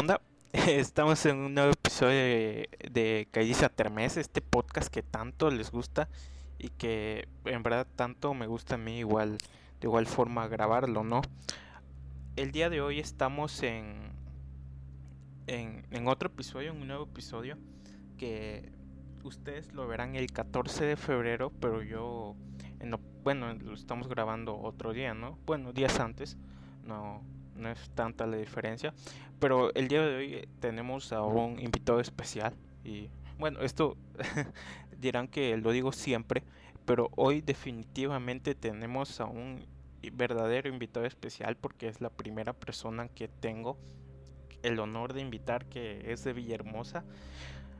onda? Estamos en un nuevo episodio de, de Termes, este podcast que tanto les gusta y que en verdad tanto me gusta a mí igual de igual forma grabarlo, ¿no? El día de hoy estamos en, en, otro episodio, en un nuevo episodio que ustedes lo verán el 14 de febrero, pero yo, en bueno, lo estamos grabando otro día, ¿no? Bueno, días antes, no, no es tanta la diferencia, pero el día de hoy eh, tenemos a un invitado especial y bueno, esto dirán que lo digo siempre, pero hoy definitivamente tenemos a un verdadero invitado especial porque es la primera persona que tengo el honor de invitar que es de Villahermosa.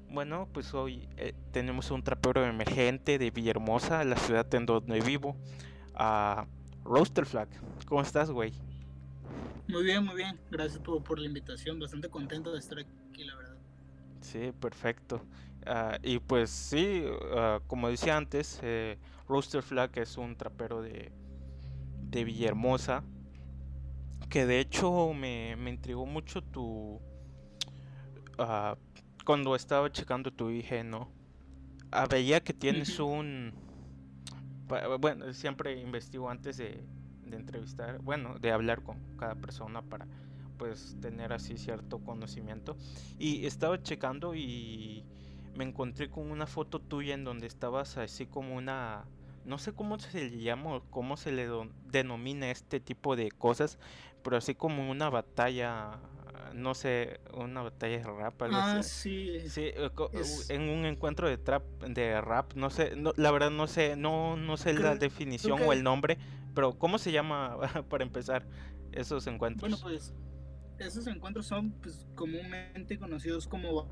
Bueno, pues hoy eh, tenemos un trapero emergente de Villahermosa, la ciudad en donde vivo, a Roaster Flag. ¿Cómo estás, güey? Muy bien, muy bien. Gracias por, por la invitación. Bastante contento de estar aquí, la verdad. Sí, perfecto. Ah, y pues sí, ah, como decía antes, eh, Roaster Flag es un trapero de, de Villahermosa. Que de hecho me, me intrigó mucho tu... ah, cuando estaba checando tu IG, ¿no? Ah, veía que tienes un... Bueno, siempre investigo antes de, de entrevistar, bueno, de hablar con cada persona para pues tener así cierto conocimiento. Y estaba checando y me encontré con una foto tuya en donde estabas así como una... No sé cómo se le llama o cómo se le denomina este tipo de cosas, pero así como una batalla, no sé, una batalla de rap, algo Ah, así. sí. Sí, eh, es- en un encuentro de trap, de rap, no sé, no- la verdad no sé, no, no sé la definición o el nombre, pero ¿cómo se llama para empezar esos encuentros? Bueno, pues esos encuentros son pues, comúnmente conocidos como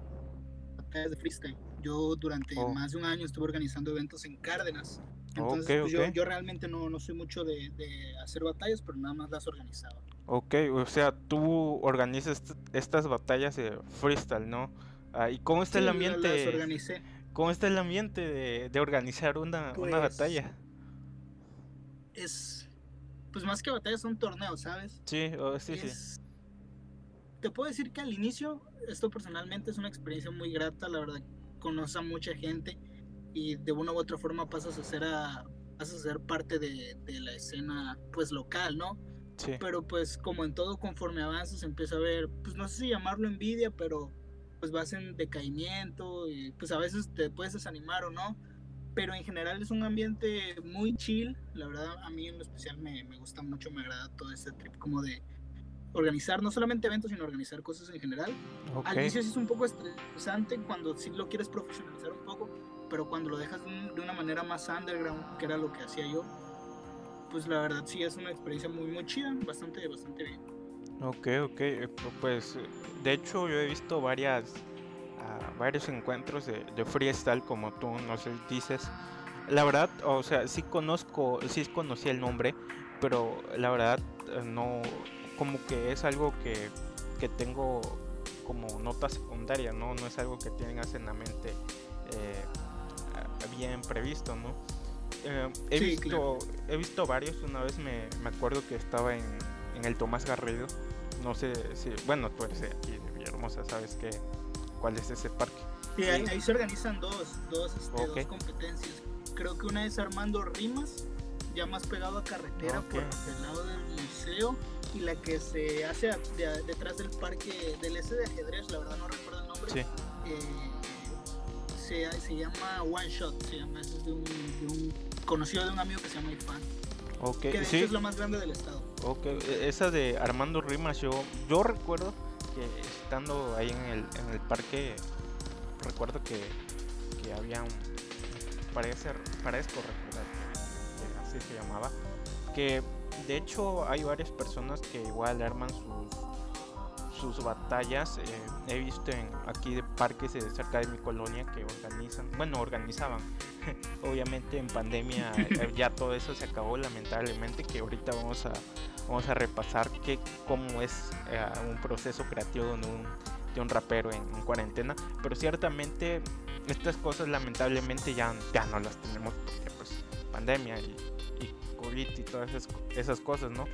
batallas de freestyle. Yo durante Oh. más de un año estuve organizando eventos en Cárdenas. Entonces, Ok, pues, yo, ok. yo realmente no, no soy mucho de, de hacer batallas, pero nada más las organizaba. Ok, o sea, tú organizas est- estas batallas de freestyle, ¿no? Ah, ¿Y cómo está Sí, el ambiente? las organicé. ¿Cómo está el ambiente de, de organizar una, una Pues, batalla? Es, pues más que batallas son torneos, ¿sabes? Sí, oh, sí, sí. Te puedo decir que al inicio, esto personalmente es una experiencia muy grata, la verdad, conoces a mucha gente y de una u otra forma pasas a ser, a, pasas a ser parte de, de la escena pues local, ¿no? Sí, Pero pues como en todo, conforme avanzas empieza a ver, pues no sé si llamarlo envidia, pero pues vas en decaimiento y pues a veces te puedes desanimar o no. Pero en general es un ambiente muy chill, la verdad a mí en lo especial me, me gusta mucho, me agrada todo este trip como de organizar no solamente eventos, sino organizar cosas en general. ok. Al inicio sí es un poco estresante cuando sí lo quieres profesionalizar un poco, pero cuando lo dejas de, un- de una manera más underground, que era lo que hacía yo, pues la verdad sí es una experiencia muy muy chida, bastante bastante bien. Ok, ok, eh, pu- pues eh, de hecho yo he visto varias, ah, varios encuentros de, freestyle como tú nos dices. La verdad, o sea, sí conozco, sí conocí el nombre, pero la verdad eh, no, como que es algo que, que tengo como nota secundaria, ¿no? No es algo que tengas en la mente eh, bien previsto, ¿no? Eh, he, Sí, visto, claro. he visto varios, una vez me, me acuerdo que estaba en, en el Tomás Garrido, no sé si, bueno, tú eres aquí de Villahermosa, sabes que, cuál es ese parque. Sí, ahí, ahí se organizan dos, dos, este, Ok. dos competencias. Creo que una es Armando Rimas, ya más pegado a carretera Ok. por el lado del museo, y la que se hace a- de- detrás del parque del S de ajedrez, la verdad no recuerdo el nombre. Sí, eh, se, se llama One Shot, se llama, es de un, de un conocido de un amigo que se llama Ifan, ok, que de sí, hecho es lo más grande del estado. ok, e- esa de Armando Rimas, yo, yo recuerdo que estando ahí en el, en el parque, recuerdo que, que había un, parece, parezco recordar, que así se llamaba, que de hecho hay varias personas que igual arman sus, sus batallas. eh, he visto en, aquí de parques cerca de mi colonia que organizan, bueno, organizaban. Obviamente en pandemia eh, ya todo eso se acabó lamentablemente que ahorita vamos a vamos a repasar que cómo es eh, un proceso creativo de un, de un rapero en, en cuarentena, pero ciertamente estas cosas lamentablemente ya, ya no las tenemos porque pues pandemia y, y COVID y todas esas, esas cosas, ¿no?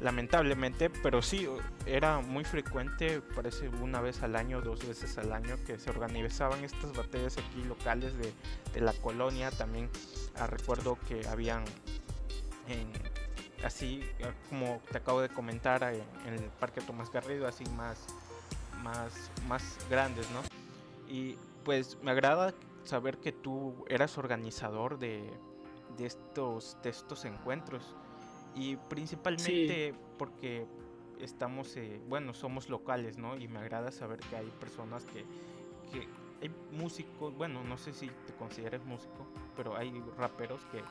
Lamentablemente, pero sí, era muy frecuente, parece una vez al año, dos veces al año, que se organizaban estas batallas aquí locales de, la colonia. También ah, recuerdo que habían, así ah, como te acabo de comentar, en, el Parque Tomás Garrido, así más, más, más grandes, ¿no? Y pues me agrada saber que tú eras organizador de, de estos, de estos encuentros y principalmente porque estamos, eh, bueno, somos locales, ¿no? Y me agrada saber que hay personas que, que hay músicos, bueno, no sé si te consideres músico, pero hay raperos que,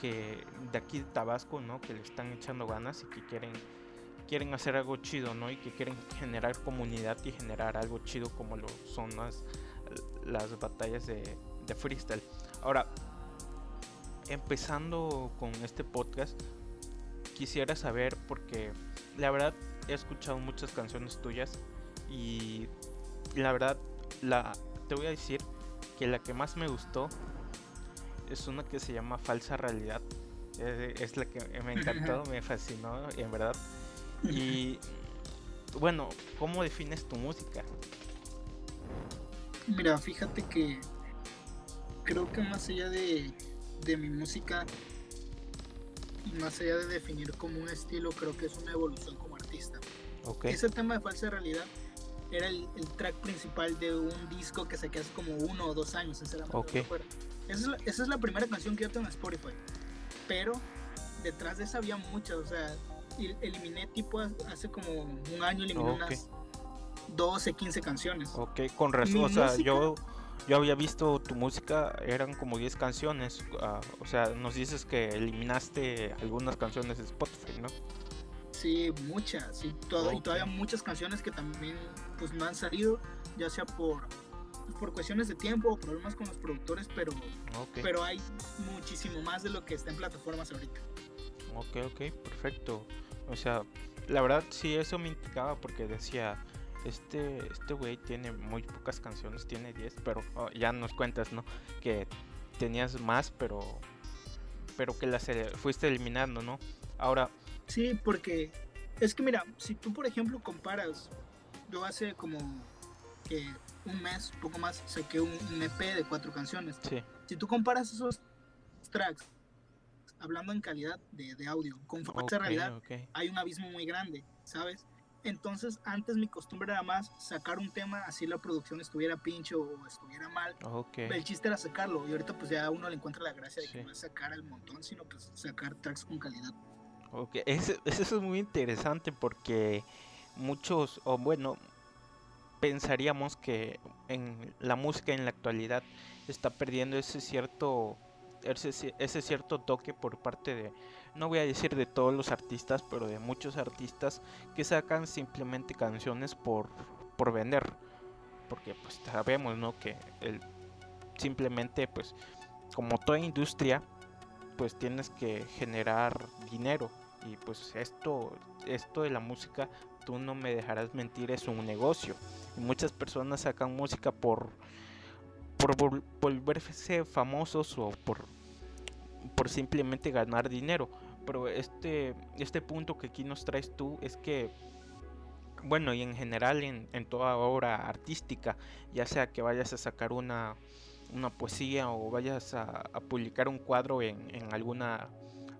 que de aquí de Tabasco, ¿no? Que le están echando ganas y que quieren quieren hacer algo chido, ¿no? Y que quieren generar comunidad y generar algo chido como lo son las, las batallas de, de freestyle. Ahora, empezando con este podcast, quisiera saber porque la verdad he escuchado muchas canciones tuyas y la verdad la te voy a decir que la que más me gustó es una que se llama Falsa Realidad. Es, la que me encantó, me fascinó, en verdad. Y bueno, ¿cómo defines tu música? Mira, fíjate que creo que más allá de, de mi música, más allá de definir como un estilo, creo que es una evolución como artista. Ese tema de falsa realidad era el, track principal de un disco que se hace como uno o dos años, sinceramente. Esa, es la, esa es la primera canción que yo tengo en Spotify. Pero detrás de esa había muchas, o sea, eliminé tipo hace como un año, eliminé unas 12, 15 canciones. Ok, con razón, o sea, yo yo había visto tu música, eran como 10 canciones. Ah, o sea, nos dices que eliminaste algunas canciones de Spotify, ¿no? Sí, muchas. Y, todavía muchas canciones que también pues no han salido, ya sea por, por cuestiones de tiempo o problemas con los productores, pero, pero hay muchísimo más de lo que está en plataformas ahorita. Ok, ok, perfecto. O sea, la verdad sí eso me indicaba porque decía este este güey tiene muy pocas canciones, tiene 10, pero oh, ya nos cuentas, ¿no? Que tenías más, pero pero que las fuiste eliminando, ¿no? Ahora Sí, porque es que mira, si tú por ejemplo comparas yo hace como que un mes, poco más, saqué un, EP de cuatro canciones. Sí. Si tú comparas esos tracks hablando en calidad de, audio con falsa realidad, hay un abismo muy grande, ¿sabes? Entonces, antes mi costumbre era más sacar un tema, así la producción estuviera pincho o estuviera mal. El chiste era sacarlo. Y ahorita, pues ya uno le encuentra la gracia de que no es sacar al montón, sino pues sacar tracks con calidad. Ok, eso, es muy interesante porque muchos, o bueno, pensaríamos que en la música en la actualidad está perdiendo ese cierto ese, cierto toque por parte de no voy a decir de todos los artistas, pero de muchos artistas que sacan simplemente canciones por, por vender. Porque pues sabemos, ¿no? Que el, simplemente pues como toda industria pues tienes que generar dinero y pues esto esto de la música tú no me dejarás mentir es un negocio muchas personas sacan música por por volverse famosos o por por simplemente ganar dinero. Pero este, este punto que aquí nos traes tú es que, bueno, y en general en, toda obra artística, ya sea que vayas a sacar una, una poesía o vayas a, publicar un cuadro en, en, alguna,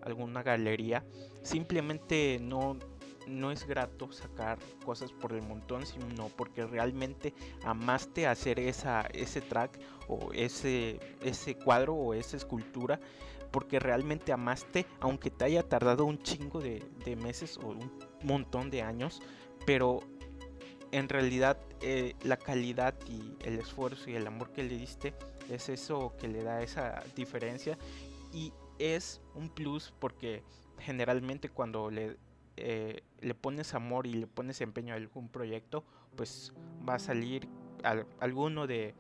alguna galería, simplemente no, no es grato sacar cosas por el montón, sino porque realmente amaste hacer esa, ese track o ese, ese cuadro o esa escultura porque realmente amaste, aunque te haya tardado un chingo de, meses o un montón de años, pero en realidad eh, la calidad y el esfuerzo y el amor que le diste es eso que le da esa diferencia. Y es un plus porque generalmente cuando le, eh, le pones amor y le pones empeño a algún proyecto pues va a salir alguno de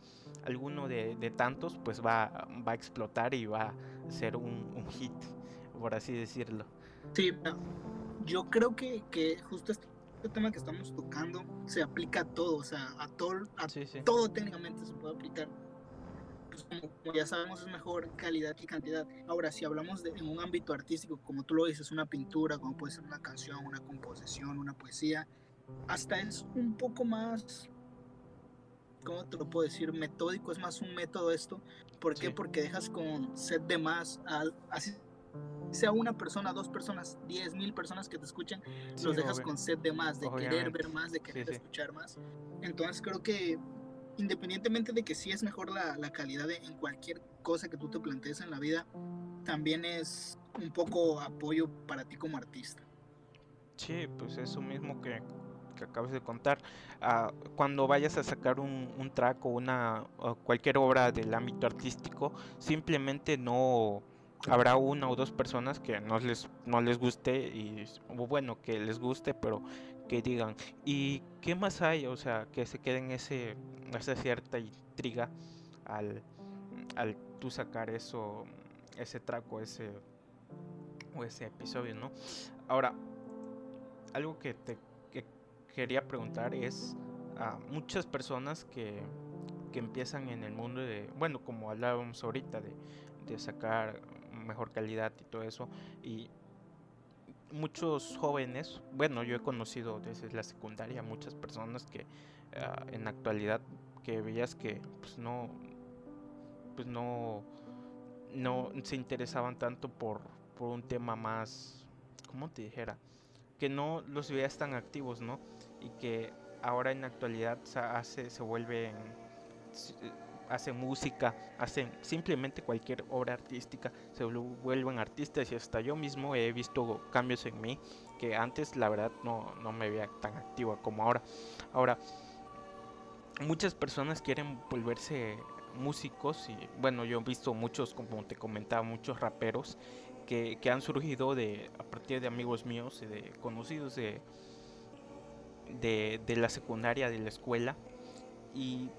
alguno de, tantos pues va, va, a explotar y va a ser un, hit, por así decirlo. Sí, yo creo que, que justo este, tema que estamos tocando se aplica a todo, o sea, a todo, a todo técnicamente se puede aplicar. Pues, como, ya sabemos es mejor calidad que cantidad. Ahora, si hablamos de, en un ámbito artístico, como tú lo dices, una pintura, como puede ser una canción, una composición, una poesía, hasta es un poco más, ¿cómo te lo puedo decir? Metódico, es más un método esto. ¿Por qué? Porque dejas con set de más, así sea una persona, dos personas, diez mil personas que te escuchen, los dejas con sed de más, de querer ver más, de querer escuchar más. Entonces creo que independientemente de que sí es mejor la, la calidad de, en cualquier cosa que tú te plantees en la vida, también es un poco apoyo para ti como artista. Sí, pues eso mismo que, que acabas de contar. Uh, cuando vayas a sacar un, un track o una o cualquier obra del ámbito artístico, simplemente no habrá una o dos personas que no les, no les guste y bueno, que les guste, pero que digan, ¿y qué más hay? O sea, que se queden ese, esa cierta intriga al, al tú sacar eso, ese traco, ese, o ese episodio, ¿no? Ahora, algo que te quería preguntar es a muchas personas que, que empiezan en el mundo de, bueno, como hablábamos ahorita, de, de sacar mejor calidad y todo eso. Y muchos jóvenes, bueno, yo he conocido desde la secundaria muchas personas que uh, en actualidad que veías que pues no pues no no se interesaban tanto por, por un tema más ¿cómo te dijera? que no los veías tan activos, ¿no? Y que ahora en actualidad se hace se vuelven hacen música, hacen simplemente cualquier obra artística, se vuelven artistas y hasta yo mismo he visto cambios en mí que antes la verdad no, no me veía tan activa como ahora. Ahora, muchas personas quieren volverse músicos y bueno, yo he visto muchos, como te comentaba, muchos raperos que, que han surgido de, a partir de amigos míos y de conocidos de, de, de la secundaria, de la escuela y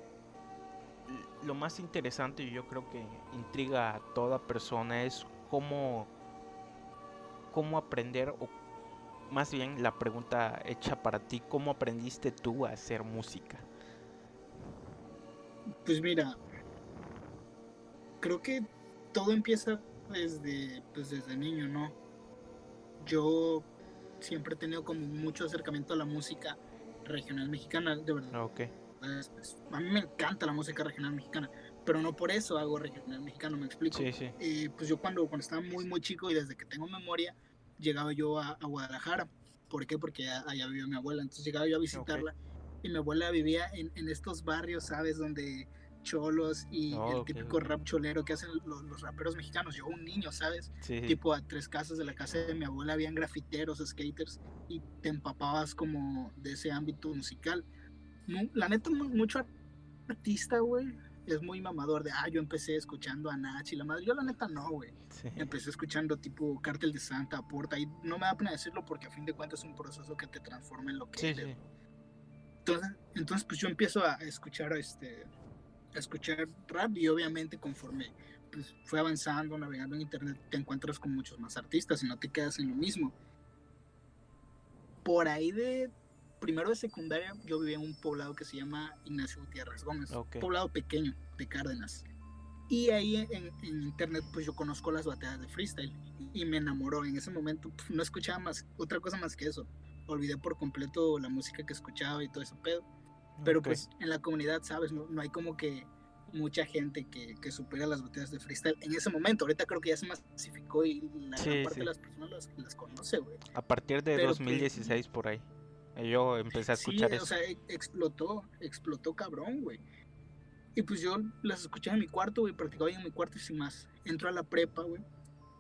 lo más interesante y yo creo que intriga a toda persona es cómo, cómo aprender o más bien la pregunta hecha para ti, ¿cómo aprendiste tú a hacer música? Pues mira, creo que todo empieza desde, pues desde niño, ¿no? Yo siempre he tenido como mucho acercamiento a la música regional mexicana, de verdad. Okay a mí me encanta la música regional mexicana, pero no por eso hago regional mexicano, me explico. Sí, pues yo cuando, cuando estaba muy, muy chico y desde que tengo memoria, llegaba yo a, Guadalajara. ¿Por qué? Porque allá, vivía mi abuela, entonces llegaba yo a visitarla y mi abuela vivía en, en, estos barrios, ¿sabes? Donde cholos y oh, el típico rap cholero que hacen los, los, raperos mexicanos. Yo, un niño, ¿sabes? Tipo a tres casas de la casa de mi abuela habían grafiteros, skaters y te empapabas como de ese ámbito musical la neta, mucho artista, güey, es muy mamador de, ah, yo empecé escuchando a Nach y la madre. Yo la neta no, güey. Empecé escuchando tipo Cártel de Santa, Porta, y no me da pena decirlo porque a fin de cuentas es un proceso que te transforma en lo que eres. Entonces, entonces, pues yo empiezo a escuchar este a escuchar rap y obviamente conforme pues, fue avanzando, navegando en internet, te encuentras con muchos más artistas y no te quedas en lo mismo. Por ahí de primero de secundaria yo vivía en un poblado que se llama Ignacio Gutiérrez Gómez, un poblado pequeño de Cárdenas. Y ahí en, internet pues yo conozco las batallas de freestyle y me enamoró. En ese momento pues, no escuchaba más otra cosa más que eso. Olvidé por completo la música que escuchaba y todo ese pedo. Pero pues en la comunidad, ¿sabes? No, no hay como que mucha gente que, que, supera las batallas de freestyle en ese momento. Ahorita creo que ya se masificó y la gran parte de las personas las, las conoce, güey. A partir de 2016 pues, por ahí. Yo empecé a escuchar sí, O sea, e, explotó, explotó cabrón, güey. Y pues yo las escuché en mi cuarto, güey, practicaba en mi cuarto y sin más. Entro a la prepa, güey,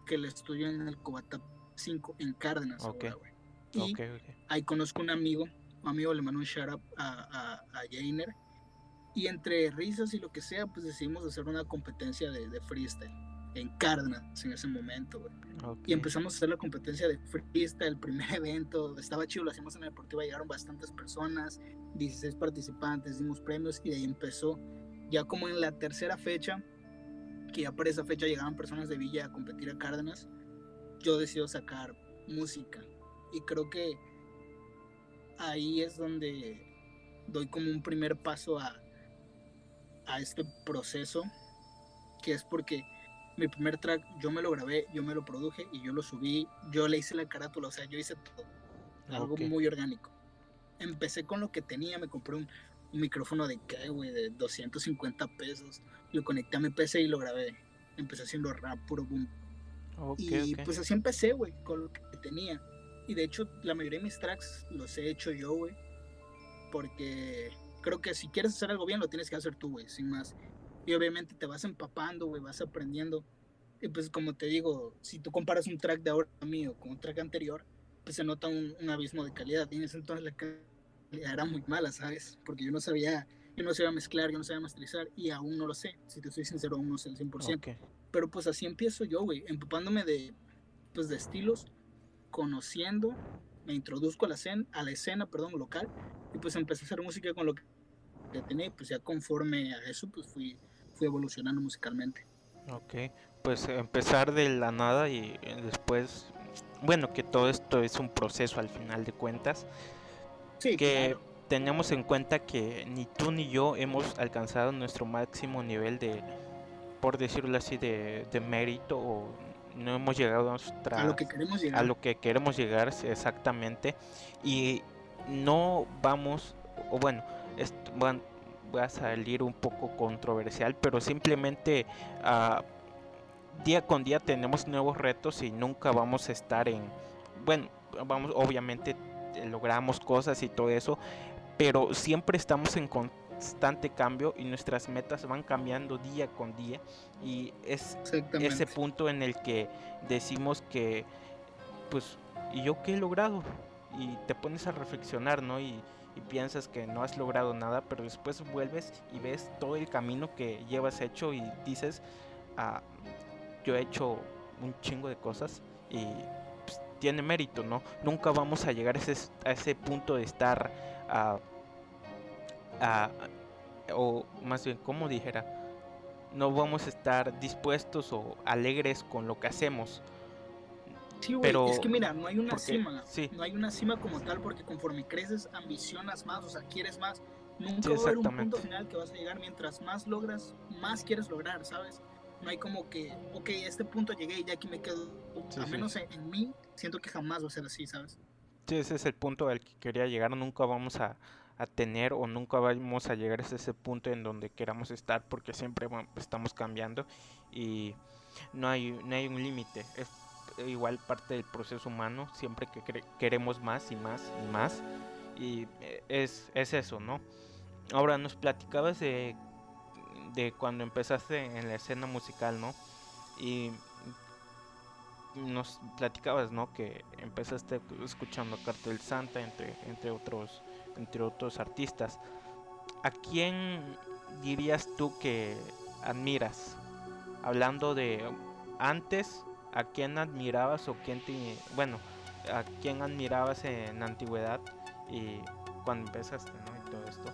que la estudio en el Cobata 5 en Cárdenas, okay. güey. Y ahí conozco un amigo, un amigo le mandó un shout up a, a, Jainer. Y entre risas y lo que sea, pues decidimos hacer una competencia de, de freestyle en Cárdenas en ese momento, güey. Y empezamos a hacer la competencia de freestyle, el primer evento, estaba chido, lo hacíamos en la deportiva, llegaron bastantes personas, 16 participantes, dimos premios y de ahí empezó. Ya como en la tercera fecha, que ya para esa fecha llegaban personas de Villa a competir a Cárdenas, yo decido sacar música. Y creo que ahí es donde doy como un primer paso a, a este proceso que es porque mi primer track yo me lo grabé, yo me lo produje y yo lo subí, yo le hice la carátula, o sea, yo hice todo. Algo muy orgánico. Empecé con lo que tenía, me compré un, micrófono de qué, güey, de 250 pesos. Lo conecté a mi PC y lo grabé. Empecé haciendo rap, puro boom. y pues así empecé, güey, con lo que tenía. Y de hecho, la mayoría de mis tracks los he hecho yo, güey. Porque creo que si quieres hacer algo bien, lo tienes que hacer tú, güey, sin más. Y obviamente te vas empapando, güey, vas aprendiendo. Y pues como te digo, si tú comparas un track de ahora mío con un track anterior, pues se nota un, un abismo de calidad. Y en ese entonces la calidad era muy mala, ¿sabes? Porque yo no sabía, yo no sabía mezclar, yo no sabía masterizar y aún no lo sé. Si te soy sincero, aún no sé el 100%. Pero pues así empiezo yo, güey, empapándome de, pues de estilos, conociendo, me introduzco a la escena, a la escena, perdón, local y pues empecé a hacer música con lo que tenía, pues ya conforme a eso, pues fui, fui evolucionando musicalmente. Ok, pues empezar de la nada y después, bueno, que todo esto es un proceso al final de cuentas. Sí, que tengamos en cuenta que ni tú ni yo hemos alcanzado nuestro máximo nivel de, por decirlo así, de, de mérito o no hemos llegado a, a lo que queremos llegar. A lo que queremos llegar exactamente. Y no vamos, o bueno, voy a salir un poco controversial, pero simplemente uh, día con día tenemos nuevos retos y nunca vamos a estar en, bueno, vamos, obviamente eh, logramos cosas y todo eso, pero siempre estamos en constante cambio y nuestras metas van cambiando día con día y es ese punto en el que decimos que, pues, ¿y yo qué he logrado? Y te pones a reflexionar, ¿no? Y, y piensas que no has logrado nada, pero después vuelves y ves todo el camino que llevas hecho y dices, ah, yo he hecho un chingo de cosas y pues, tiene mérito, ¿no? Nunca vamos a llegar a ese, punto de estar, uh, o más bien, como dijera, no vamos a estar dispuestos o alegres con lo que hacemos Sí, güey, pero... es que mira, no hay una cima, no hay una cima como tal porque conforme creces ambicionas más, o sea, quieres más. Nunca va a haber un punto final que vas a llegar mientras más logras, más quieres lograr, ¿sabes? No hay como que, ok, a este punto llegué y ya aquí me quedo. a menos en, mí, siento que jamás va a ser así, ¿sabes? Sí, ese es el punto al que quería llegar. Nunca vamos a, a tener o nunca vamos a llegar a ese punto en donde queramos estar porque siempre estamos cambiando y no hay, no hay un límite igual parte del proceso humano, siempre que queremos más y más y más. Y eh, es, es eso, ¿no? Ahora nos platicabas de, de cuando empezaste en la escena musical, ¿no? Y nos platicabas, ¿no? Que empezaste escuchando Cartel Santa, entre, entre, otros, entre otros artistas. ¿A quién dirías tú que admiras? Hablando de antes a quién admirabas o quién te, bueno, a quién admirabas en la antigüedad y cuando empezaste, ¿no? Y todo esto.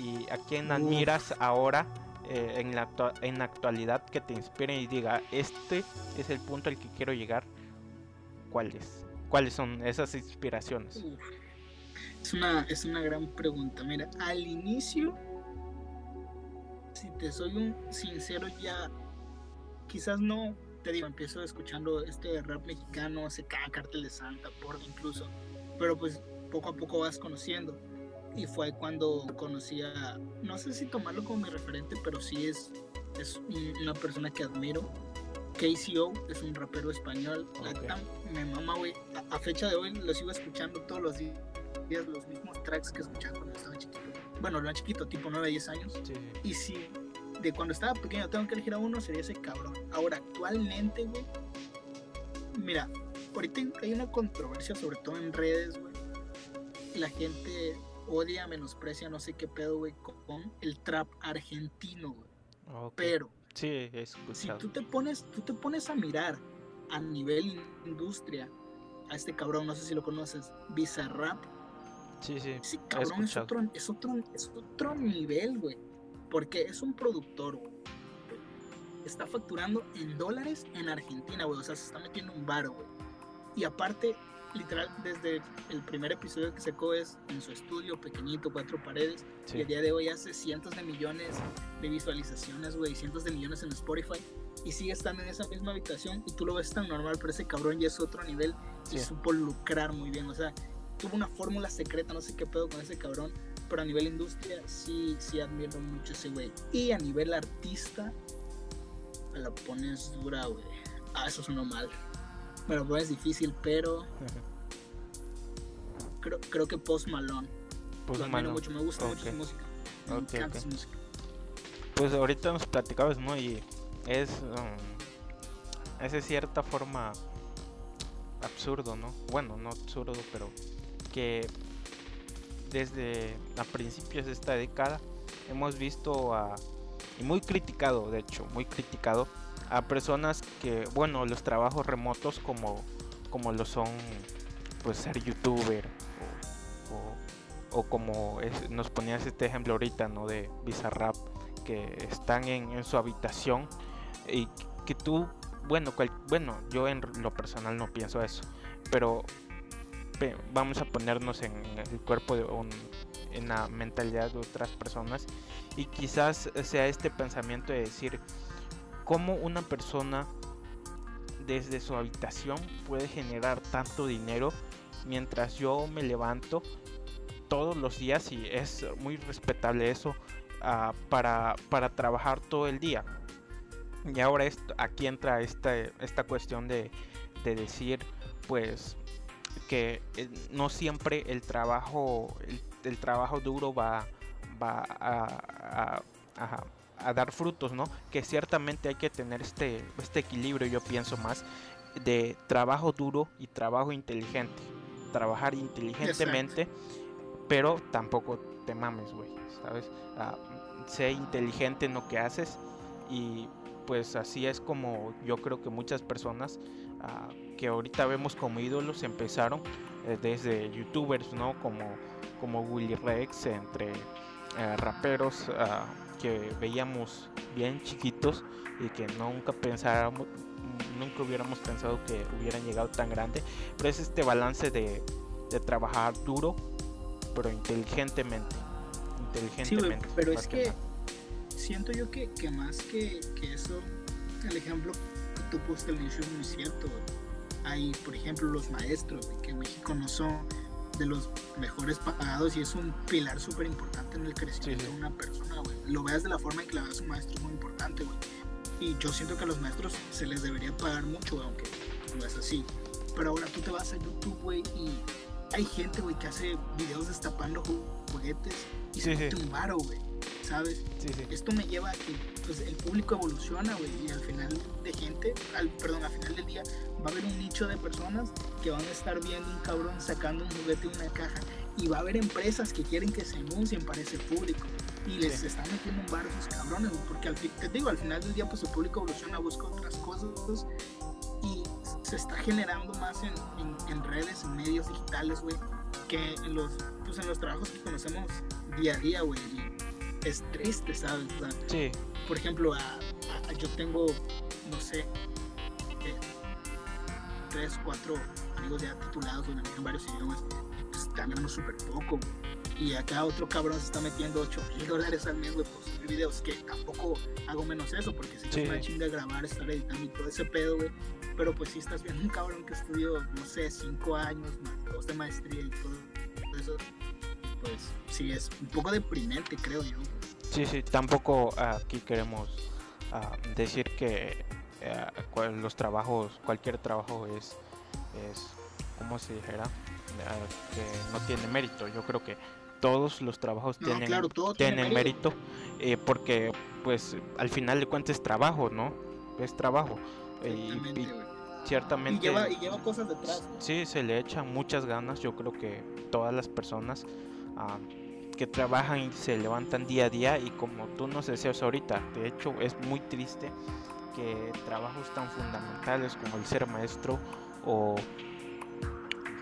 Y a quién admiras ahora eh, en, la en la actualidad que te inspire y diga, este es el punto al que quiero llegar. ¿Cuáles? ¿Cuáles son esas inspiraciones? Es una, es una gran pregunta. Mira, al inicio, si te soy un sincero, ya quizás no te digo, empiezo escuchando este rap mexicano, CK, Cartel de Santa, por incluso, pero pues poco a poco vas conociendo. Y fue cuando conocí a, no sé si tomarlo como mi referente, pero sí es, es una persona que admiro. KCO es un rapero español. me mama, güey. A, fecha de hoy lo sigo escuchando todos los días, los mismos tracks que escuchaba cuando estaba chiquito. Bueno, lo chiquito, tipo 9, 10 años. Y sí, de cuando estaba pequeño tengo que elegir a uno, sería ese cabrón. Ahora, actualmente, güey, mira, ahorita hay una controversia, sobre todo en redes, güey. La gente odia, menosprecia, no sé qué pedo, güey, con el trap argentino, güey. Pero, sí, si tú te pones, tú te pones a mirar a nivel industria a este cabrón, no sé si lo conoces, Bizarrap. Sí, sí. Sí, cabrón es otro, es otro, es otro nivel, güey. Porque es un productor, güey. Está facturando en dólares en Argentina, güey. O sea, se está metiendo un bar, güey. Y aparte, literal, desde el primer episodio que sacó es en su estudio pequeñito, cuatro paredes, y el día de hoy hace cientos de millones de visualizaciones, güey, cientos de millones en Spotify, y sigue estando en esa misma habitación, y tú lo ves tan normal, pero ese cabrón ya es otro nivel, y supo lucrar muy bien, o sea, tuvo una fórmula secreta, no sé qué pedo con ese cabrón, pero a nivel industria sí, sí admiro mucho ese güey. Y a nivel artista, me lo pones dura, güey. Ah, eso sonó mal. Me lo pones difícil, pero creo, creo que Post Malone. Post lo Malone. mucho, me gusta mucho su música. Me encanta su música. Pues ahorita nos platicabas, ¿no? Y es, um, es de cierta forma absurdo, ¿no? Bueno, no absurdo, pero que desde a principios de esta década hemos visto a, y muy criticado, de hecho, muy criticado a personas que, bueno, los trabajos remotos como, como lo son, pues ser youtuber o, como nos ponías este ejemplo ahorita, ¿no? De Bizarrap, que están en, su habitación y que tú, bueno, bueno, yo en lo personal no pienso eso, pero vamos a ponernos en el cuerpo de un, en la mentalidad de otras personas. Y quizás sea este pensamiento de decir cómo una persona desde su habitación puede generar tanto dinero mientras yo me levanto todos los días y es muy respetable eso uh, para, para trabajar todo el día. Y ahora esto, aquí entra esta, esta cuestión de, de decir pues que eh, no siempre el trabajo, el, trabajo duro va, va a, a, dar frutos, ¿no? Que ciertamente hay que tener este, este equilibrio, yo pienso más, de trabajo duro y trabajo inteligente. Trabajar inteligentemente, pero tampoco te mames, güey, ¿sabes? Ah, sé inteligente en lo que haces y pues así es como yo creo que muchas personas ah, que ahorita vemos como ídolos empezaron eh, desde youtubers, ¿no? Como, como Willy Rex, entre eh, raperos ah, que veíamos bien chiquitos y que nunca pensábamos, nunca hubiéramos pensado que hubieran llegado tan grande. Pero es este balance de, de trabajar duro, pero inteligentemente. Inteligentemente. pero es que siento yo que, que más que, que, eso, el ejemplo que tú pusiste al inicio es muy cierto. Hay, por ejemplo, los maestros, que en México no son de los mejores pagados y es un pilar súper importante en el crecimiento de una persona, güey. Lo veas de la forma en que la veas un maestro es muy importante, güey. Y yo siento que a los maestros se les debería pagar mucho, aunque no es así. Pero ahora tú te vas a YouTube, güey, y hay gente, güey, que hace videos destapando juguetes y se mete un varo, güey. ¿sabes? Esto me lleva a que pues, el público evoluciona, güey, y al final de gente, al, perdón, al final del día va a haber un nicho de personas que van a estar viendo un cabrón sacando un juguete de una caja y va a haber empresas que quieren que se anuncien para ese público y les están metiendo un bar a esos cabrones, porque al, te digo, al final del día pues el público evoluciona, busca otras cosas y se está generando más en, en, redes, en medios digitales, güey, que en los, pues, en los trabajos que conocemos día a día, güey es triste, ¿sabes? sí. Por ejemplo, yo tengo, no sé, eh, tres, cuatro amigos ya titulados donde en varios idiomas, pues ganamos súper poco. Y acá otro cabrón se está metiendo 8 mil dólares al mes, güey, por subir videos, que tampoco hago menos eso, porque si es una chinga grabar, estar editando y todo ese pedo, güey. Pero pues si estás viendo un cabrón que estudió, no sé, 5 años, dos de maestría y todo eso, pues sí es un poco deprimente, creo yo. Sí, sí, tampoco aquí queremos ah, decir que eh, los trabajos, cualquier trabajo es, es como se dijera, ah, que no tiene mérito. Yo creo que todos los trabajos tienen, tienen mérito, eh, porque pues al final de cuentas es trabajo, ¿no? Es trabajo. Y, ciertamente... Y lleva, cosas detrás. Sí, se le echan muchas ganas, yo creo que todas las personas que trabajan y se levantan día a día y como tú nos deseas ahorita, de hecho es muy triste que trabajos tan fundamentales como el ser maestro o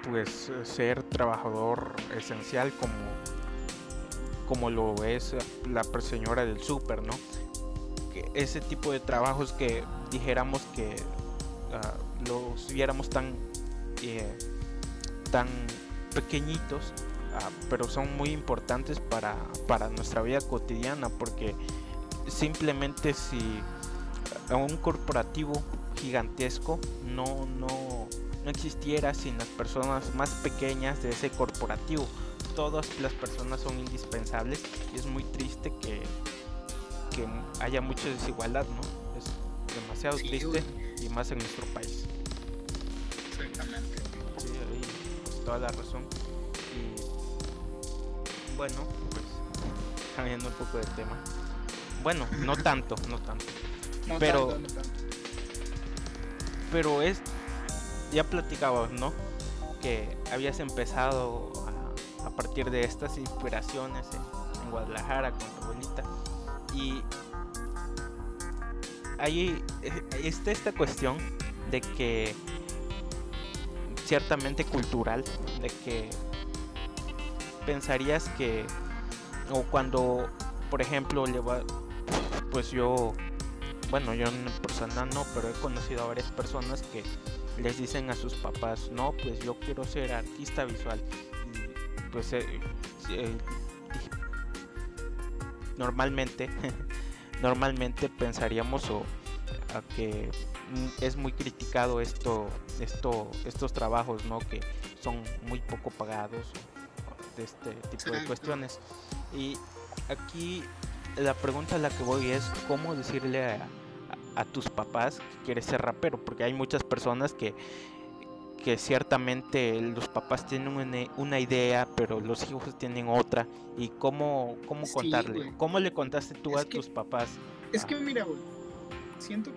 pues ser trabajador esencial como como lo es la señora del súper, ¿no? Que ese tipo de trabajos que dijéramos que uh, los viéramos tan eh, tan pequeñitos, ah, pero son muy importantes para, para nuestra vida cotidiana, porque simplemente si un corporativo gigantesco no, no, no existiera sin las personas más pequeñas de ese corporativo. Todas las personas son indispensables y es muy triste que, que haya mucha desigualdad, ¿no? Es demasiado triste y más en nuestro país. Exactamente. Sí, ahí pues, toda la razón. Bueno, pues cambiando un poco de tema. Bueno, no tanto, no tanto. No pero tanto, no tanto. pero es ya platicabas, ¿no? Que habías empezado a, a partir de estas inspiraciones en, en Guadalajara con tu abuelita y ahí eh, está esta cuestión de que ciertamente cultural de que pensarías que o cuando por ejemplo le pues yo bueno yo en persona no pero he conocido a varias personas que les dicen a sus papás no pues yo quiero ser artista visual y pues eh, eh, normalmente normalmente pensaríamos o a que es muy criticado esto, esto, estos trabajos, ¿no? Que son muy poco pagados de este tipo de cuestiones. Y aquí la pregunta a la que voy es cómo decirle a, a- a tus papás que quieres ser rapero, porque hay muchas personas que que ciertamente los papás tienen una, una idea, pero los hijos tienen otra. ¿Y cómo, cómo contarle? ¿Cómo le contaste tú Es a que- tus papás? Es que mira, güey, siento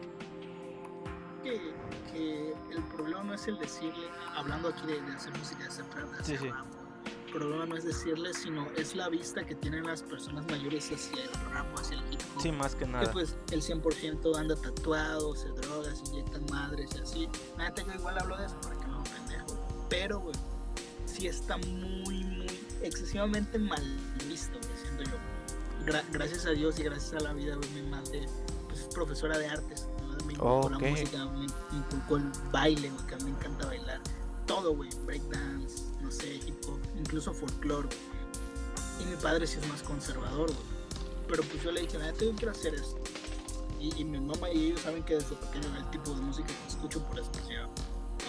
que, que el problema no es el decirle, hablando aquí de, de hacer música, de hacer de hacer Sí, sí. rap, el problema no es decirle, sino es la vista que tienen las personas mayores hacia el rap hacia el hip hop. Sí, más que Que nada. pues el 100% anda tatuado, se droga, se inyectan madres y así. Nada, yo igual hablo de eso para que no me pendejo. Pero, güey, sí está muy, muy excesivamente mal visto, güey, siento yo. Gra- gracias a Dios y gracias a la vida, güey, mi madre pues, es profesora de artes. ¿no? Me inculcó Ok. la música, me inculcó el baile, güey, que a mí me encanta bailar. Todo, güey, breakdance, no sé, hip hop, incluso folclore. Y mi padre sí es más conservador, güey. Pero pues yo le dije, nada, yo quiero hacer esto. Y, y mi mamá y ellos saben que desde pequeño era el tipo de música que escucho, por eso ya,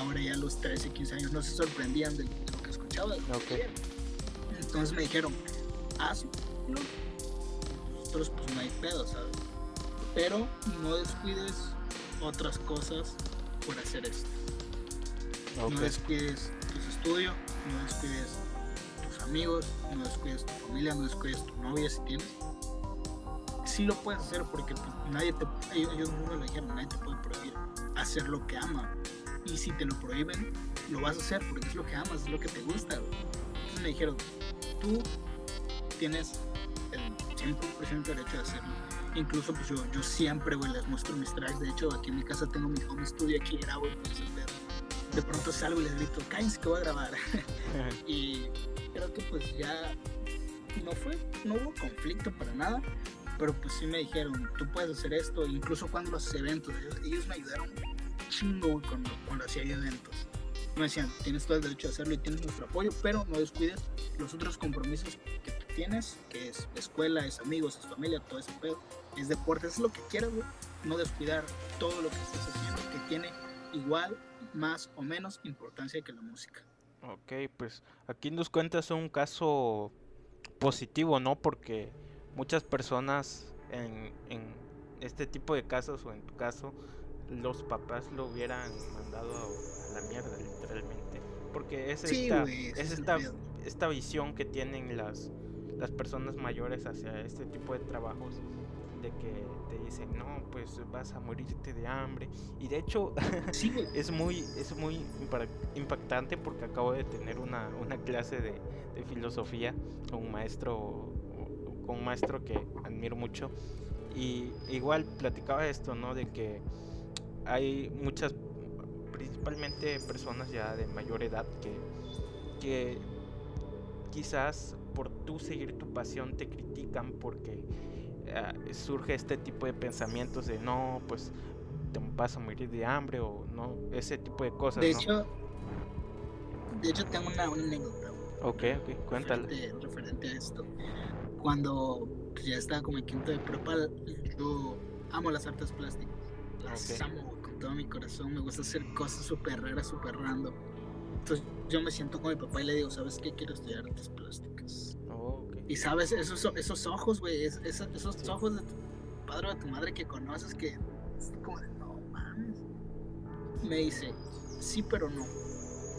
ahora ya a los 13, 15 años no se sorprendían de lo que escuchaba. de lo que. Entonces me dijeron, hazlo. Nosotros pues no hay pedo, ¿sabes? Pero no descuides otras cosas por hacer esto. No descuides tus estudios, no descuides tus amigos, no descuides tu familia, no descuides tu novia si tienes. Sí lo puedes hacer porque pues, nadie te, ellos, mismos lo dijeron, nadie te puede prohibir hacer lo que ama. Y si te lo prohíben, lo vas a hacer porque es lo que amas, es lo que te gusta. Entonces me dijeron, tú tienes el 100% derecho de hacerlo. Incluso pues yo, yo siempre, güey, les muestro mis tracks. De hecho, aquí en mi casa tengo mi home studio, aquí grabo y pues de pronto salgo y les grito, cállense que voy a grabar. y creo que pues ya no fue, no hubo conflicto para nada, pero pues sí me dijeron, tú puedes hacer esto, incluso cuando los eventos, ellos, ellos me ayudaron chingo cuando, cuando hacía eventos. Me decían, tienes todo el derecho de hacerlo y tienes nuestro apoyo, pero no descuides los otros compromisos que tú tienes, que es escuela, es amigos, es familia, todo ese pedo, es deporte, es lo que quieras, güey. No descuidar todo lo que estás haciendo, que tiene igual, más o menos importancia que la música. Ok, pues aquí nos cuentas un caso positivo, ¿no? Porque muchas personas en, en este tipo de casos o en tu caso, los papás lo hubieran mandado a la mierda, literalmente. Porque es Sí, esta, es esta, esta visión que tienen las, las personas mayores hacia este tipo de trabajos de que te dicen, no, pues vas a morirte de hambre. Y de hecho, Sí, es muy, es muy impactante porque acabo de tener una, una clase de, de filosofía con un maestro, con un maestro que admiro mucho. Y igual platicaba esto, ¿no? De que hay muchas, principalmente personas ya de mayor edad que, que quizás por tú seguir tu pasión te critican porque ah, surge este tipo de pensamientos de no, pues te vas a morir de hambre o no, ese tipo de cosas. De ¿no? hecho, de hecho tengo una, una anécdota. Ok, ok, cuéntale. Referente, referente a esto. Cuando pues, ya estaba como en quinto de prepa, yo amo las artes plásticas. Las amo con todo mi corazón. Me gusta hacer cosas súper raras, súper random. Entonces yo me siento con mi papá y le digo, ¿sabes qué? Quiero estudiar artes plásticas. Y sabes, esos, esos ojos, güey, es- esos, esos Sí. ojos de tu padre o de tu madre que conoces que es como de, no mames. Me dice, sí, pero no.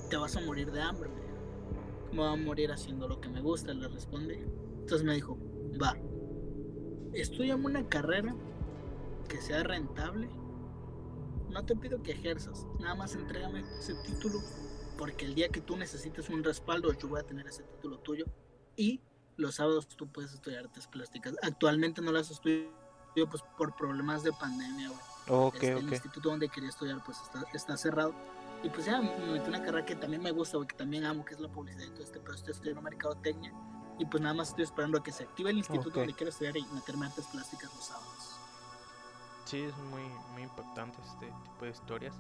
Te vas a morir de hambre. Me voy a morir haciendo lo que me gusta, le respondí. Entonces me dijo, va, estudiame una carrera que sea rentable. No te pido que ejerzas, nada más entrégame ese título porque el día que tú necesites un respaldo yo voy a tener ese título tuyo y los sábados tú puedes estudiar artes plásticas. Actualmente no las estudio pues por problemas de pandemia, güey. Ok, Este, El ok. instituto donde quería estudiar pues está, está cerrado. Y pues ya me metí en una carrera que también me gusta, güey, que también amo, que es la publicidad y todo este, pero estoy estudiando mercadotecnia. Y pues nada más estoy esperando a que se active el instituto Ok. donde quiero estudiar y meterme artes plásticas los sábados. Sí, es muy, muy impactante este tipo de historias.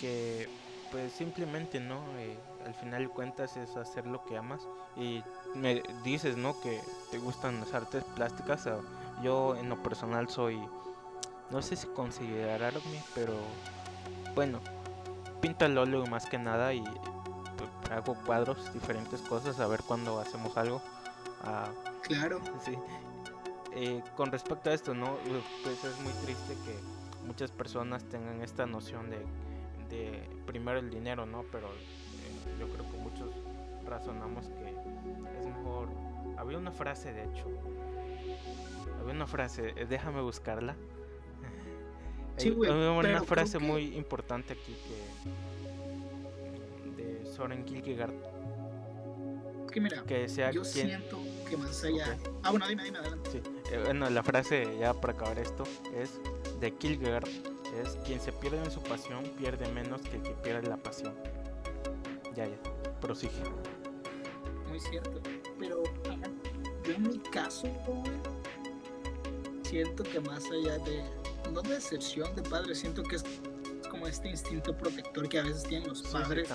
Que pues simplemente, ¿no? Eh, al final de cuentas es hacer lo que amas. Y me dices, ¿no? Que te gustan las artes plásticas. ah, Yo en lo personal soy, no sé si considerarme, pero bueno, pinto al óleo más que nada y pues, hago cuadros, diferentes cosas, a ver cuándo hacemos algo. Ah, Claro, Sí. Eh, con respecto a esto, ¿no? Pues es muy triste que muchas personas tengan esta noción de, de primero el dinero, ¿no? Pero eh, yo creo que muchos razonamos que es mejor. Había una frase, de hecho. Había una frase, eh, déjame buscarla. Sí, güey, había una frase que- muy importante aquí que de Soren Kierkegaard que mira, que decía yo quien siento que más allá... Ah, bueno, dime, dime, adelante. Sí, eh, bueno, la frase ya para acabar esto es de Kierkegaard, es quien se pierde en su pasión pierde menos que el que pierde la pasión. Ya, ya, prosigue. Muy cierto. Pero yo en mi caso, güey, siento que más allá de, no de decepción de padre, siento que es como este instinto protector que a veces tienen los sí, padres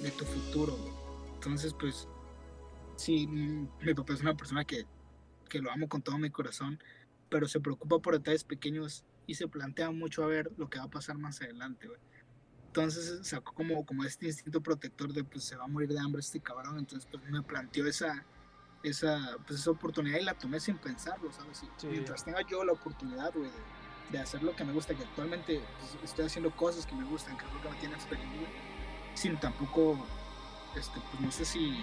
de tu futuro. güey. Entonces, pues, sí, mi papá es una persona que, que lo amo con todo mi corazón, pero se preocupa por detalles pequeños y se plantea mucho a ver lo que va a pasar más adelante, güey. Entonces sacó como, como este instinto protector de pues se va a morir de hambre este cabrón. Entonces pues me planteó esa, esa, pues, esa oportunidad y la tomé sin pensarlo, ¿sabes? Y Sí. Mientras tenga yo la oportunidad, güey, de, de hacer lo que me gusta, que actualmente pues, estoy haciendo cosas que me gustan, que es lo que me tiene güey, sin tampoco, este, pues no sé si,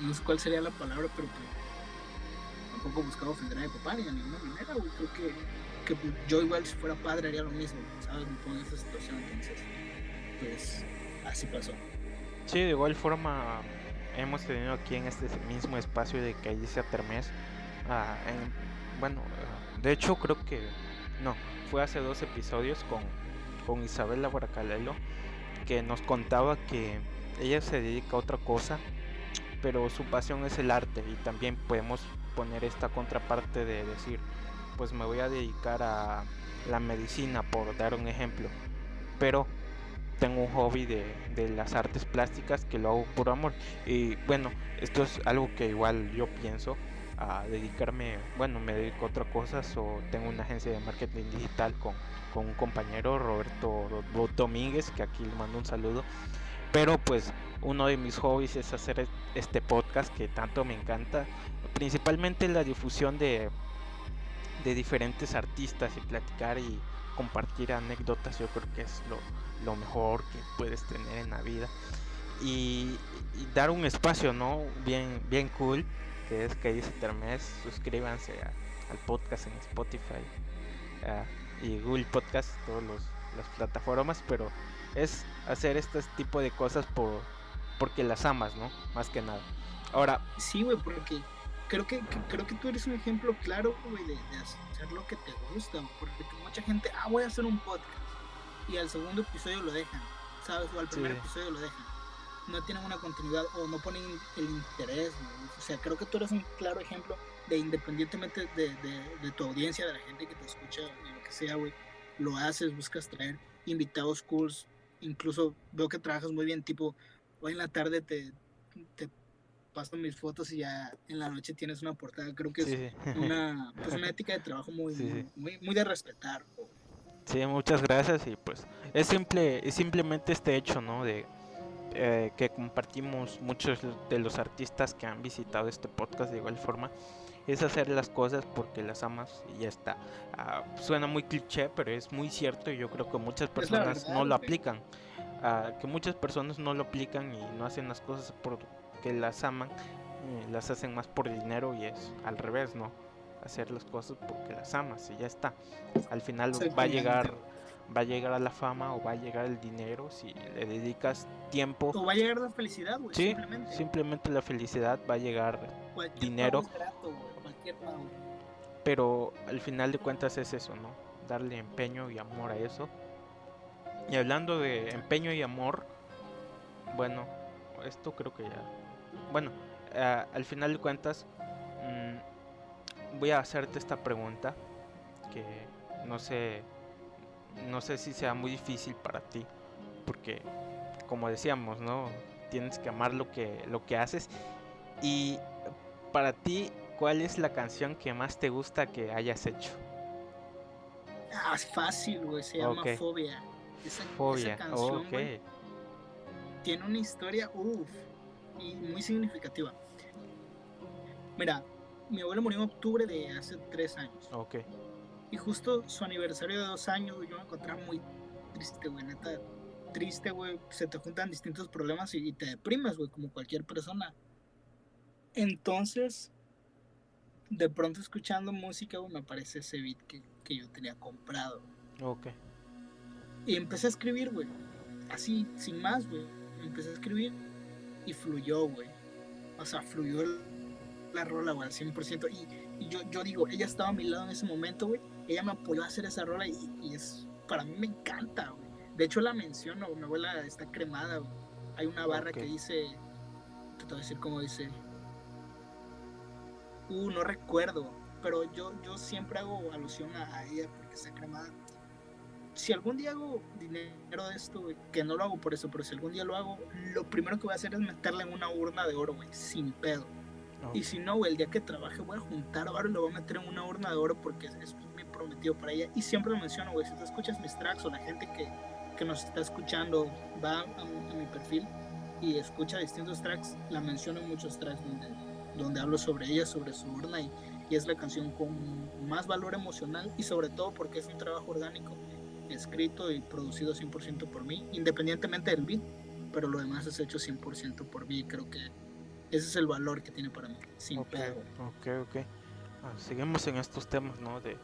no sé cuál sería la palabra, pero pues, tampoco buscaba ofender a mi papá ni de ninguna manera, güey. Creo que, que yo igual si fuera padre haría lo mismo, ¿sabes? Me pongo en esa situación, entonces, pues así pasó. Sí, de igual forma hemos tenido aquí en este mismo espacio de Callicia Termes, ah, en- bueno, ah, de hecho creo que, no, fue hace dos episodios con, con Isabela Bracalelo, que nos contaba que ella se dedica a otra cosa, pero su pasión es el arte y también podemos poner esta contraparte de decir, pues me voy a dedicar a la medicina, por dar un ejemplo, pero tengo un hobby de, de las artes plásticas que lo hago por amor. Y bueno, esto es algo que igual yo pienso a dedicarme, bueno, me dedico a otras cosas o tengo una agencia de marketing digital con, con un compañero, Roberto Do- Domínguez, que aquí le mando un saludo. Pero pues uno de mis hobbies es hacer es- este podcast que tanto me encanta, principalmente la difusión de, de diferentes artistas y platicar y compartir anécdotas, yo creo que es lo, lo mejor que puedes tener en la vida. Y, y dar un espacio no bien bien cool que es que dice Termes suscríbanse a- al podcast en Spotify ah, y Google Podcast todas las plataformas pero es hacer este tipo de cosas por porque las amas no más que nada. Ahora Sí, güey, porque creo que, que- creo que tú eres un ejemplo claro, güey, de, de hacer lo que te gusta, porque mucha gente, ah, voy a hacer un podcast, y al segundo episodio lo dejan, ¿sabes? O al primer Sí. episodio lo dejan. No tienen una continuidad o no ponen el interés, güey. O sea, creo que tú eres un claro ejemplo de independientemente de, de- de tu audiencia, de la gente que te escucha, de lo que sea, güey, lo haces, buscas traer invitados cool incluso veo que trabajas muy bien, tipo, hoy en la tarde te, te paso mis fotos y ya en la noche tienes una portada. Creo que es una, pues una ética de trabajo muy, muy, muy, de respetar. Sí, muchas gracias y pues es simple, es simplemente este hecho, ¿no? De eh, que compartimos muchos de los artistas que han visitado este podcast de igual forma es hacer las cosas porque las amas y ya está. Ah, suena muy cliché, pero es muy cierto y yo creo que muchas personas no lo aplican. Ah, que muchas personas no lo aplican y no hacen las cosas porque las aman, eh, las hacen más por dinero y es al revés, ¿no? Hacer las cosas porque las amas y ya está. Al final va a llegar va a llegar a la fama o va a llegar el dinero si le dedicas tiempo. O va a llegar la felicidad, güey. Sí, simplemente. la felicidad va a llegar dinero. Pero al final de cuentas es eso, ¿no? Darle empeño y amor a eso. Y hablando de empeño y amor, bueno, esto creo que ya... Bueno, eh, al final de cuentas, mm, voy a hacerte esta pregunta que no sé no sé si sea muy difícil para ti, porque como decíamos, ¿no? Tienes que amar lo que, lo que haces. Y para ti, ¿cuál es la canción que más te gusta que hayas hecho? Ah, es fácil, güey, se llama Fobia. Esa, Fobia, canción, tiene una historia, uff, y muy significativa. Mira, mi abuelo murió en octubre de hace tres años. Ok. Y justo su aniversario de dos años, yo me encontraba muy triste, güey, neta. Triste, güey. Se te juntan distintos problemas y, te deprimes, güey, como cualquier persona. Entonces, de pronto escuchando música, güey, me aparece ese beat que, que yo tenía comprado. Ok. Y empecé a escribir, güey. Así, sin más, güey. Empecé a escribir y fluyó, güey. O sea, fluyó la rola, güey, al 100%. Y, y yo, yo digo, ella estaba a mi lado en ese momento, güey ella me apoyó a hacer esa rola y, es, para mí me encanta, güey. De hecho la menciono, mi abuela está cremada, güey. Hay una barra que dice, te voy a decir cómo dice. Uh, no recuerdo, pero yo, yo siempre hago alusión a, ella porque está cremada. Si algún día hago dinero de esto, güey, que no lo hago por eso, pero si algún día lo hago, lo primero que voy a hacer es meterla en una urna de oro, güey, sin pedo. Y si no, güey, el día que trabaje voy a juntar oro y lo voy a meter en una urna de oro porque es, prometido para ella. Y siempre lo menciono, güey, si tú escuchas mis tracks o la gente que, que nos está escuchando va a, mi perfil y escucha distintos tracks, la menciono en muchos tracks donde, donde hablo sobre ella, sobre su urna y, y es la canción con más valor emocional y sobre todo porque es un trabajo orgánico, escrito y producido 100% por mí, independientemente del beat, pero lo demás es hecho 100% por mí y creo que ese es el valor que tiene para mí, sin Ok, ok. Ah, seguimos en estos temas, ¿no? De,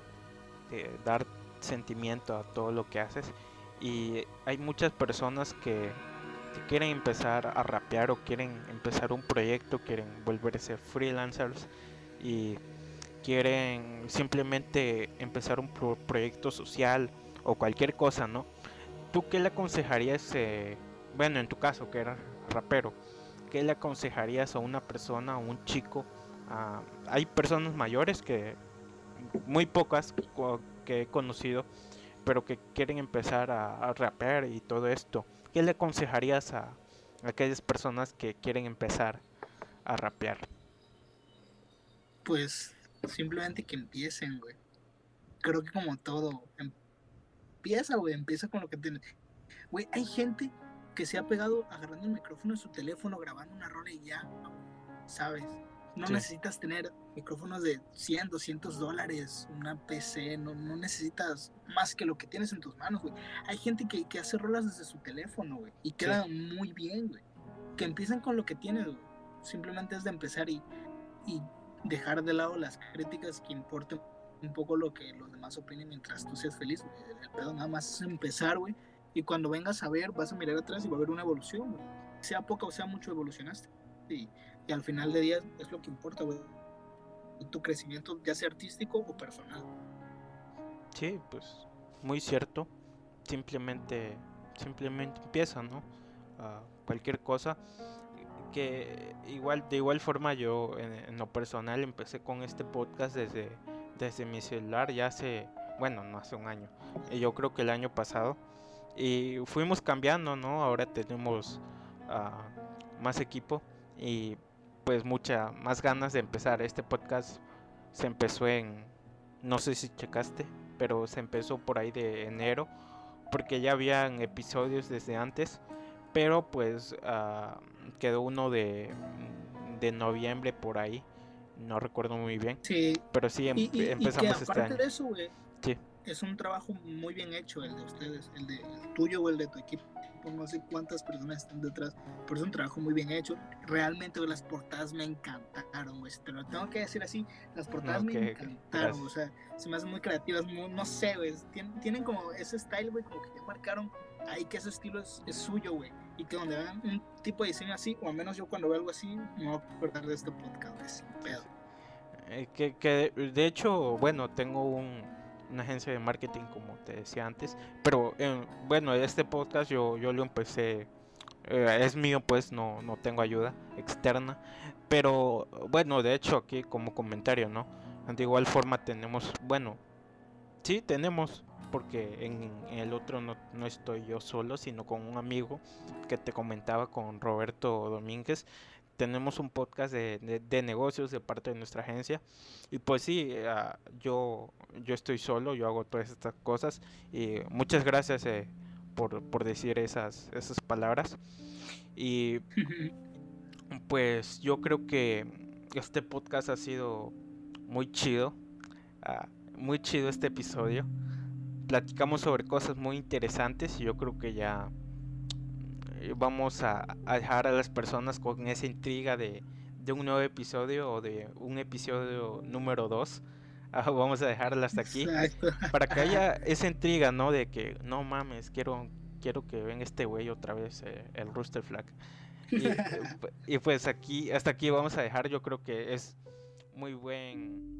dar sentimiento a todo lo que haces. Y hay muchas personas que, quieren empezar a rapear o quieren empezar un proyecto, quieren volverse freelancers y quieren simplemente empezar un proyecto social o cualquier cosa, ¿no? ¿Tú qué le aconsejarías, eh, bueno, en tu caso que eras rapero, qué le aconsejarías a una persona, a un chico? hay personas mayores que muy pocas que he conocido, pero que quieren empezar a, rapear y todo esto. ¿Qué le aconsejarías a, aquellas personas que quieren empezar a rapear? Pues simplemente que empiecen, güey. Creo que como todo, empieza, güey, empieza con lo que tienes. Güey, hay gente que se ha pegado agarrando el micrófono en su teléfono, grabando una rola y ya, ¿sabes? No necesitas tener micrófonos de 100, 200 dólares, una PC, no, no, necesitas más que lo que tienes en tus manos, güey. Hay gente que, que hace rolas desde su teléfono, güey, y queda muy bien, güey. Que empiecen con lo que tienes, güey. Simplemente es de empezar y, y dejar de lado las críticas que importen un poco lo que los demás opinen mientras tú seas feliz. El pedo nada más es empezar, güey. Y cuando vengas a ver, vas a mirar atrás y va a haber una evolución, güey. Sea poca o sea mucho, evolucionaste. Y y al final de día es lo que importa, güey. Tu crecimiento, ya sea artístico o personal. Sí, pues muy cierto. Simplemente, simplemente empieza, ¿no? cualquier cosa. Que igual, de igual forma yo en, lo personal empecé con este podcast desde, desde mi celular ya hace, bueno, no hace un año. Yo creo que el año pasado Y fuimos cambiando, ¿no? Ahora tenemos ah, más equipo y pues mucha más ganas de empezar. Este podcast se empezó en, no sé si checaste, pero se empezó por ahí de enero, porque ya habían episodios desde antes, pero pues ah, quedó uno de, de noviembre por ahí, no recuerdo muy bien. Sí. Pero sí em- empezamos y este año. de eso, güey, Sí. es un trabajo muy bien hecho el de ustedes, el, de, el tuyo o el de tu equipo. No sé cuántas personas están detrás, pero es un trabajo muy bien hecho. Realmente las portadas me encantaron, güey. Te lo tengo que decir así, las portadas No, me que- que- encantaron, gracias. o sea, se me hacen muy creativas, muy- no sé, güey. Tienen, tienen como ese style, güey, como que ya marcaron ahí que ese estilo es, es suyo, güey. Que donde vean un tipo de diseño así, o al menos yo cuando veo algo así, me voy a acordar de este podcast, pedo. Eh, que, que de hecho, bueno, tengo un, una agencia de marketing, como te decía antes, pero eh, bueno, este podcast yo, yo lo empecé, eh, es mío, pues no, no tengo ayuda externa, pero bueno, de hecho aquí como comentario, ¿no? De igual forma tenemos, bueno, sí tenemos, porque en, en el otro no, no estoy yo solo, sino con un amigo que te comentaba, con Roberto Domínguez, tenemos un podcast de, de- de negocios de parte de nuestra agencia. Y pues sí, ah, yo, yo estoy solo, yo hago todas estas cosas. Y muchas gracias eh, por, por decir esas, esas palabras. Y pues yo creo que este podcast ha sido muy chido, ah, muy chido este episodio. Platicamos sobre cosas muy interesantes y yo creo que ya eh, vamos a, a dejar a las personas con esa intriga de, de un nuevo episodio o de un episodio número 2. vamos a dejarla hasta aquí Exacto. para que haya esa intriga, ¿no? De que no mames, quiero quiero que venga este güey otra vez, eh, el Rooster Flag. Y, y pues aquí, hasta aquí vamos a dejar. Yo creo que es muy buen